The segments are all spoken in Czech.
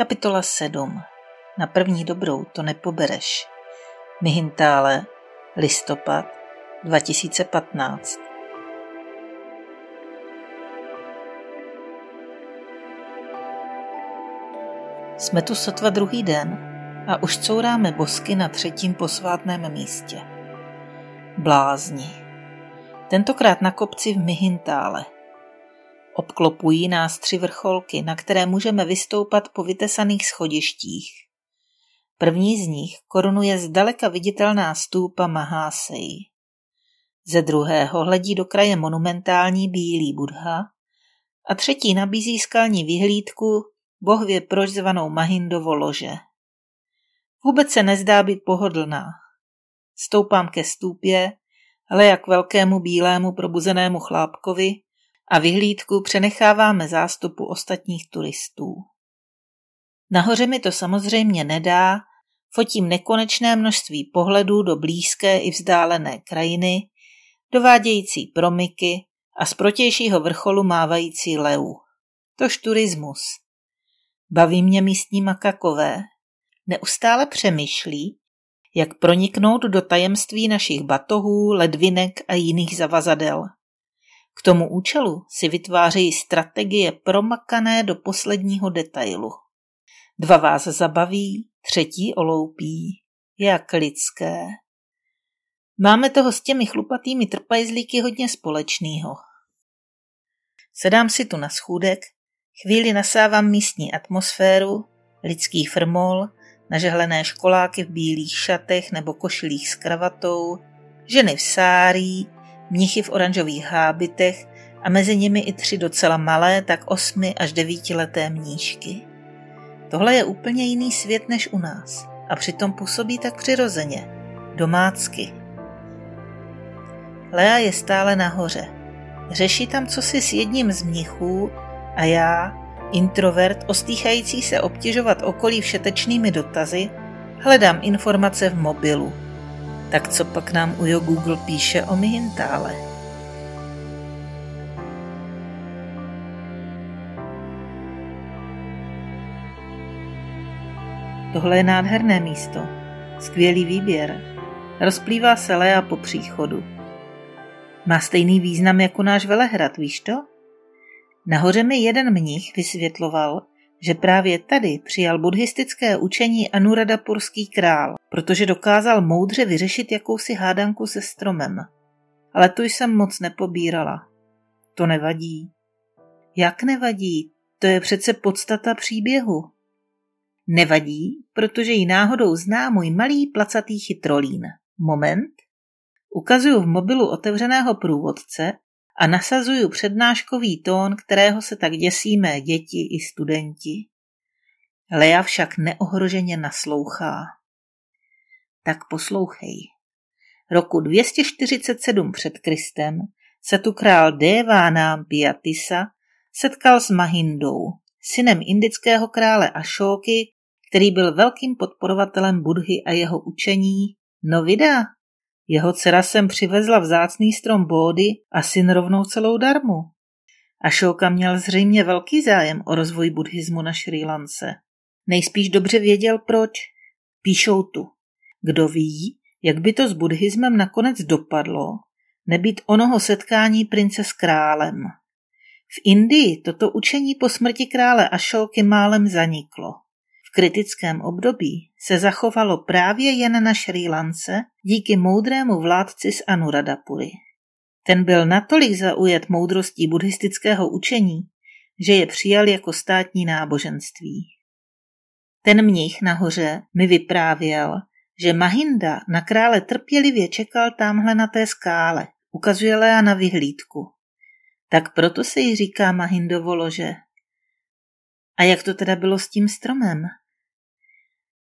Kapitola 7. Na první dobrou to nepobereš. Mihintále, listopad 2015. Jsme tu sotva druhý den a už couráme bosky na třetím posvátném místě. Blázni. Tentokrát na kopci v Mihintále – Obklopují nás tři vrcholky, na které můžeme vystoupat po vytesaných schodištích. První z nich korunuje zdaleka viditelná stůpa Mahásej. Ze druhého hledí do kraje monumentální bílý Budha a třetí nabízí skalní vyhlídku bohvě proč zvanou Mahindovo lože. Vůbec se nezdá být pohodlná. Stoupám ke stůpě, ale jak velkému bílému probuzenému chlápkovi, a vyhlídku přenecháváme zástupu ostatních turistů. Nahoře mi to samozřejmě nedá, fotím nekonečné množství pohledů do blízké i vzdálené krajiny, dovádějící promyky a z protějšího vrcholu mávající leu. Tož turismus. Baví mě místní makakové. Neustále přemýšlí, jak proniknout do tajemství našich batohů, ledvinek a jiných zavazadel – k tomu účelu si vytvářejí strategie promakané do posledního detailu. Dva vás zabaví, třetí oloupí. Jak lidské. Máme toho s těmi chlupatými trpajzlíky hodně společného. Sedám si tu na schůdek, chvíli nasávám místní atmosféru, lidský frmol, nažehlené školáky v bílých šatech nebo košilích s kravatou, ženy v sárí, mnichy v oranžových hábitech a mezi nimi i tři docela malé, tak osmi až devítileté mníšky. Tohle je úplně jiný svět než u nás a přitom působí tak přirozeně, domácky. Lea je stále nahoře. Řeší tam cosi s jedním z mnichů a já, introvert, ostýchající se obtěžovat okolí všetečnými dotazy, hledám informace v mobilu – tak co pak nám Ujo Google píše o Mihintále? Tohle je nádherné místo. Skvělý výběr. Rozplývá se Lea po příchodu. Má stejný význam jako náš velehrad, víš to? Nahoře mi jeden mnich vysvětloval, že právě tady přijal buddhistické učení Anuradapurský král, protože dokázal moudře vyřešit jakousi hádanku se stromem. Ale tu jsem moc nepobírala. To nevadí. Jak nevadí? To je přece podstata příběhu. Nevadí, protože ji náhodou zná můj malý placatý chytrolín. Moment. Ukazuju v mobilu otevřeného průvodce a nasazuju přednáškový tón, kterého se tak děsíme děti i studenti. Lea však neohroženě naslouchá. Tak poslouchej. Roku 247 před Kristem se tu král Devánám Piatisa setkal s Mahindou, synem indického krále Ašóky, který byl velkým podporovatelem Budhy a jeho učení. No vydá, jeho dcera sem přivezla vzácný strom bódy a syn rovnou celou darmu. Ašoka měl zřejmě velký zájem o rozvoj buddhismu na Šrí Lance. Nejspíš dobře věděl proč. Píšou tu. Kdo ví, jak by to s buddhismem nakonec dopadlo, nebýt onoho setkání prince s králem. V Indii toto učení po smrti krále Ašoky málem zaniklo kritickém období se zachovalo právě jen na Šrí Lance díky moudrému vládci z Anuradapuri. Ten byl natolik zaujet moudrostí buddhistického učení, že je přijal jako státní náboženství. Ten mnich nahoře mi vyprávěl, že Mahinda na krále trpělivě čekal tamhle na té skále, ukazuje Lea na vyhlídku. Tak proto se jí říká Mahindovo lože. A jak to teda bylo s tím stromem?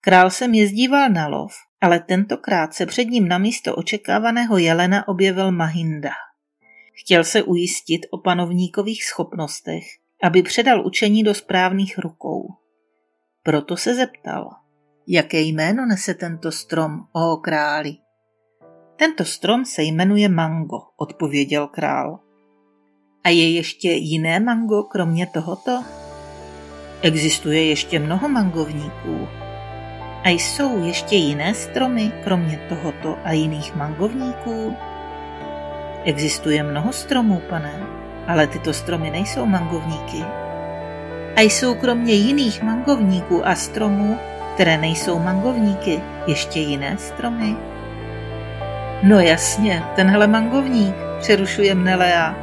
Král se jezdíval na lov, ale tentokrát se před ním na místo očekávaného jelena objevil Mahinda. Chtěl se ujistit o panovníkových schopnostech, aby předal učení do správných rukou. Proto se zeptal, jaké jméno nese tento strom, o králi. Tento strom se jmenuje mango, odpověděl král. A je ještě jiné mango kromě tohoto? Existuje ještě mnoho mangovníků. A jsou ještě jiné stromy, kromě tohoto a jiných mangovníků? Existuje mnoho stromů, pane, ale tyto stromy nejsou mangovníky. A jsou kromě jiných mangovníků a stromů, které nejsou mangovníky, ještě jiné stromy? No jasně, tenhle mangovník, přerušuje mne Lea.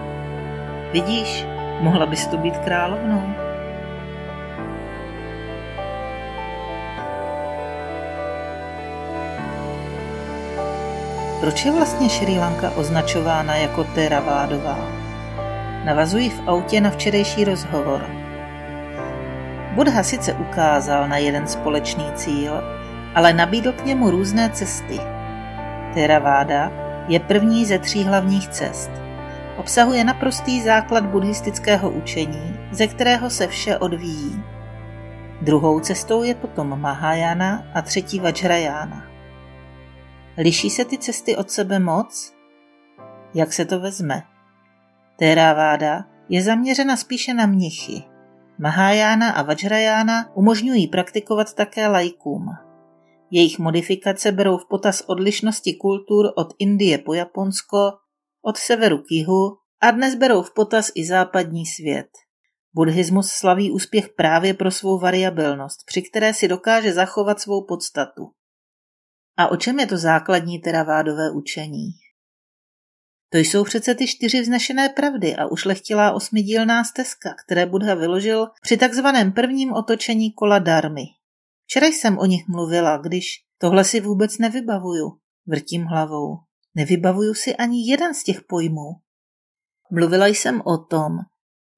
Vidíš, mohla bys tu být královnou. Proč je vlastně Sri Lanka označována jako teravádová? Navazují v autě na včerejší rozhovor. Buddha sice ukázal na jeden společný cíl, ale nabídl k němu různé cesty. Theravada je první ze tří hlavních cest. Obsahuje naprostý základ buddhistického učení, ze kterého se vše odvíjí. Druhou cestou je potom Mahayana a třetí Vajrayana. Liší se ty cesty od sebe moc? Jak se to vezme? Theravada je zaměřena spíše na mnichy. Mahayana a Vajrayana umožňují praktikovat také lajkům. Jejich modifikace berou v potaz odlišnosti kultur od Indie po Japonsko, od severu k jihu a dnes berou v potaz i západní svět. Buddhismus slaví úspěch právě pro svou variabilnost, při které si dokáže zachovat svou podstatu. A o čem je to základní teravádové učení? To jsou přece ty čtyři vznešené pravdy a ušlechtilá osmidílná stezka, které Buddha vyložil při takzvaném prvním otočení kola darmy. Včera jsem o nich mluvila, když tohle si vůbec nevybavuju. Vrtím hlavou. Nevybavuju si ani jeden z těch pojmů. Mluvila jsem o tom,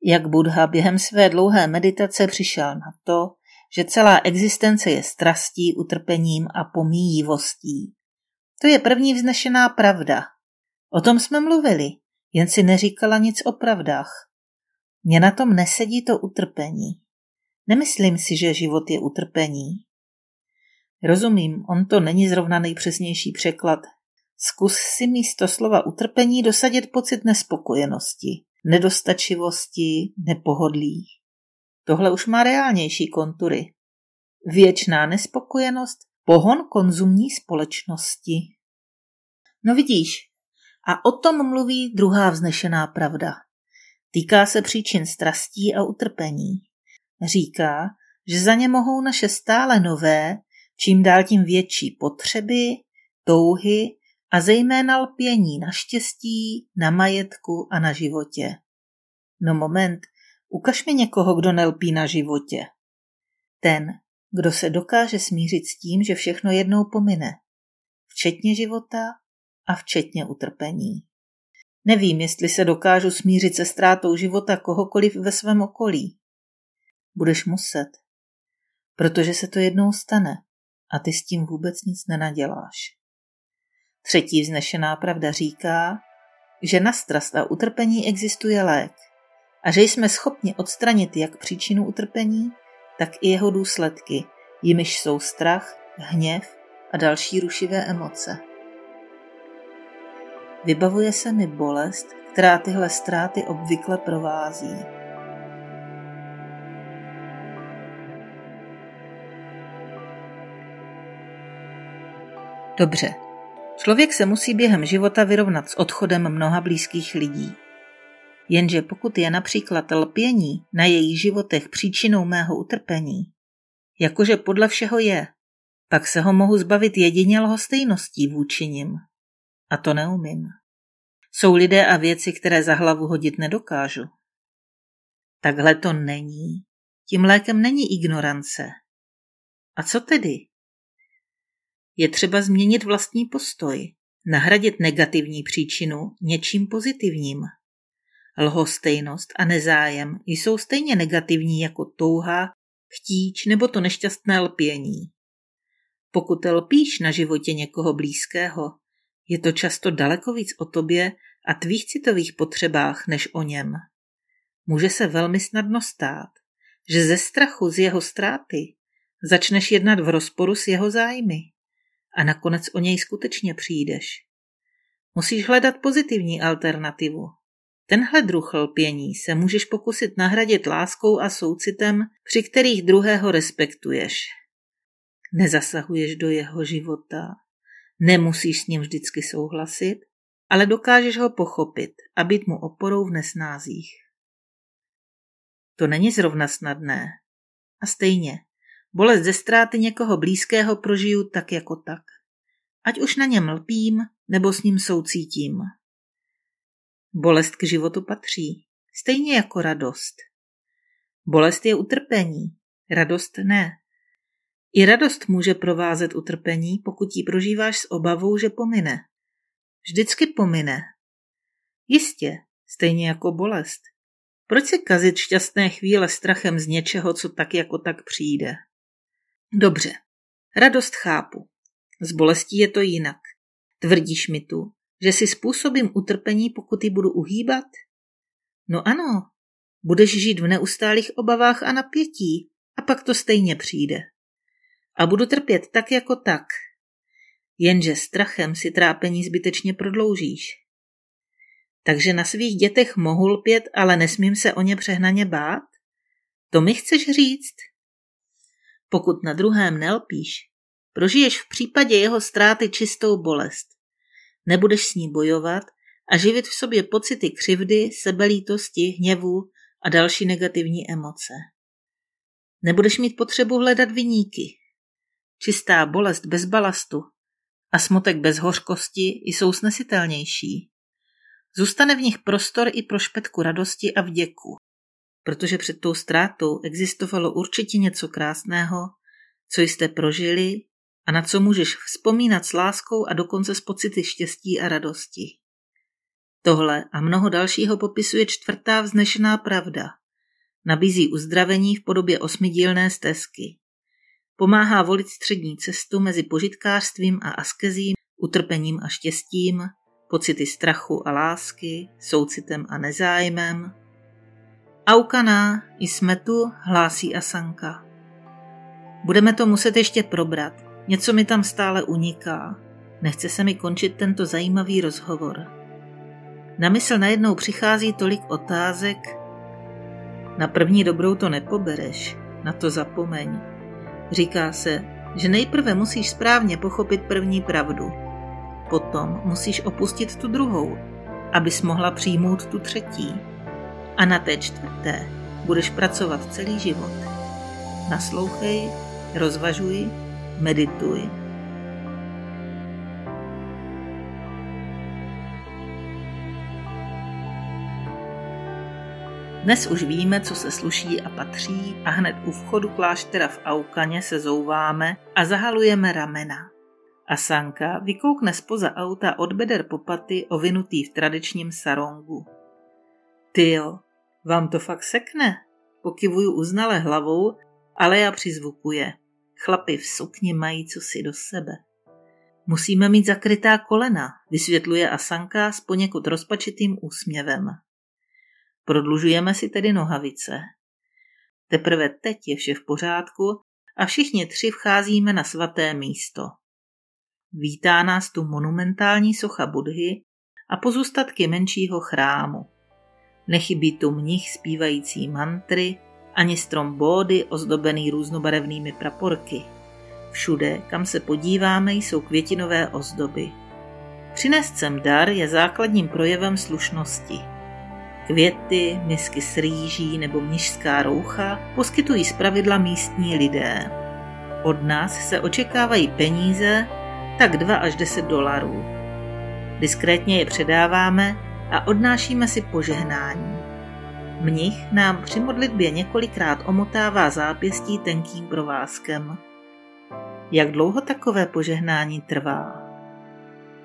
jak Buddha během své dlouhé meditace přišel na to, že celá existence je strastí, utrpením a pomíjivostí. To je první vznešená pravda. O tom jsme mluvili, jen si neříkala nic o pravdách. Mně na tom nesedí to utrpení. Nemyslím si, že život je utrpení. Rozumím, on to není zrovna nejpřesnější překlad. Zkus si místo slova utrpení dosadit pocit nespokojenosti, nedostačivosti, nepohodlí. Tohle už má reálnější kontury. Věčná nespokojenost, pohon konzumní společnosti. No vidíš, a o tom mluví druhá vznešená pravda. Týká se příčin strastí a utrpení. Říká, že za ně mohou naše stále nové, čím dál tím větší potřeby, touhy a zejména lpění na štěstí, na majetku a na životě. No moment, ukaž mi někoho, kdo nelpí na životě. Ten, kdo se dokáže smířit s tím, že všechno jednou pomine, včetně života a včetně utrpení. Nevím, jestli se dokážu smířit se ztrátou života kohokoliv ve svém okolí. Budeš muset, protože se to jednou stane a ty s tím vůbec nic nenaděláš. Třetí vznešená pravda říká, že na strast a utrpení existuje lék a že jsme schopni odstranit jak příčinu utrpení, tak i jeho důsledky, jimiž jsou strach, hněv a další rušivé emoce. Vybavuje se mi bolest, která tyhle ztráty obvykle provází. Dobře. Člověk se musí během života vyrovnat s odchodem mnoha blízkých lidí. Jenže pokud je například lpění na jejich životech příčinou mého utrpení, jakože podle všeho je, pak se ho mohu zbavit jedině lhostejností vůči nim. A to neumím. Jsou lidé a věci, které za hlavu hodit nedokážu. Takhle to není. Tím lékem není ignorance. A co tedy? Je třeba změnit vlastní postoj, nahradit negativní příčinu něčím pozitivním. Lhostejnost a nezájem jsou stejně negativní jako touha, chtíč nebo to nešťastné lpění. Pokud lpíš na životě někoho blízkého, je to často daleko víc o tobě a tvých citových potřebách než o něm. Může se velmi snadno stát, že ze strachu z jeho ztráty začneš jednat v rozporu s jeho zájmy a nakonec o něj skutečně přijdeš. Musíš hledat pozitivní alternativu. Tenhle druh lpění se můžeš pokusit nahradit láskou a soucitem, při kterých druhého respektuješ. Nezasahuješ do jeho života, nemusíš s ním vždycky souhlasit, ale dokážeš ho pochopit a být mu oporou v nesnázích. To není zrovna snadné. A stejně, bolest ze ztráty někoho blízkého prožiju tak jako tak. Ať už na něm lpím, nebo s ním soucítím. Bolest k životu patří, stejně jako radost. Bolest je utrpení, radost ne. I radost může provázet utrpení, pokud ji prožíváš s obavou, že pomine. Vždycky pomine. Jistě, stejně jako bolest. Proč se kazit šťastné chvíle strachem z něčeho, co tak jako tak přijde? Dobře, radost chápu. Z bolestí je to jinak. Tvrdíš mi tu, že si způsobím utrpení, pokud ji budu uhýbat? No ano, budeš žít v neustálých obavách a napětí a pak to stejně přijde. A budu trpět tak jako tak. Jenže strachem si trápení zbytečně prodloužíš. Takže na svých dětech mohu lpět, ale nesmím se o ně přehnaně bát? To mi chceš říct? Pokud na druhém nelpíš, prožiješ v případě jeho ztráty čistou bolest. Nebudeš s ní bojovat a živit v sobě pocity křivdy, sebelítosti, hněvu a další negativní emoce. Nebudeš mít potřebu hledat vyníky. Čistá bolest bez balastu a smutek bez hořkosti jsou snesitelnější. Zůstane v nich prostor i pro špetku radosti a vděku, protože před tou ztrátou existovalo určitě něco krásného, co jste prožili a na co můžeš vzpomínat s láskou a dokonce s pocity štěstí a radosti. Tohle a mnoho dalšího popisuje čtvrtá vznešená pravda. Nabízí uzdravení v podobě osmidílné stezky. Pomáhá volit střední cestu mezi požitkářstvím a askezím, utrpením a štěstím, pocity strachu a lásky, soucitem a nezájmem. Aukaná i smetu hlásí Asanka. Budeme to muset ještě probrat. Něco mi tam stále uniká. Nechce se mi končit tento zajímavý rozhovor. Na mysl najednou přichází tolik otázek. Na první dobrou to nepobereš, na to zapomeň. Říká se, že nejprve musíš správně pochopit první pravdu – Potom musíš opustit tu druhou, abys mohla přijmout tu třetí. A na té čtvrté budeš pracovat celý život. Naslouchej, rozvažuj, medituj. Dnes už víme, co se sluší a patří a hned u vchodu kláštera v Aukaně se zouváme a zahalujeme ramena a Sanka vykoukne spoza auta od beder popaty ovinutý v tradičním sarongu. Tyjo, vám to fakt sekne? Pokivuju uznale hlavou, ale já přizvukuje. Chlapi v sukni mají co si do sebe. Musíme mít zakrytá kolena, vysvětluje Asanka s poněkud rozpačitým úsměvem. Prodlužujeme si tedy nohavice. Teprve teď je vše v pořádku a všichni tři vcházíme na svaté místo. Vítá nás tu monumentální socha Budhy a pozůstatky menšího chrámu. Nechybí tu mnich zpívající mantry, ani strom bódy ozdobený různobarevnými praporky. Všude, kam se podíváme, jsou květinové ozdoby. Přinést sem dar je základním projevem slušnosti. Květy, misky s rýží nebo mnižská roucha poskytují zpravidla místní lidé. Od nás se očekávají peníze, tak 2 až 10 dolarů. Diskrétně je předáváme a odnášíme si požehnání. Mnich nám při modlitbě několikrát omotává zápěstí tenkým provázkem. Jak dlouho takové požehnání trvá?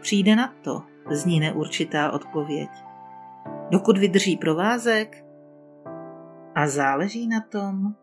Přijde na to, zní neurčitá odpověď. Dokud vydrží provázek? A záleží na tom,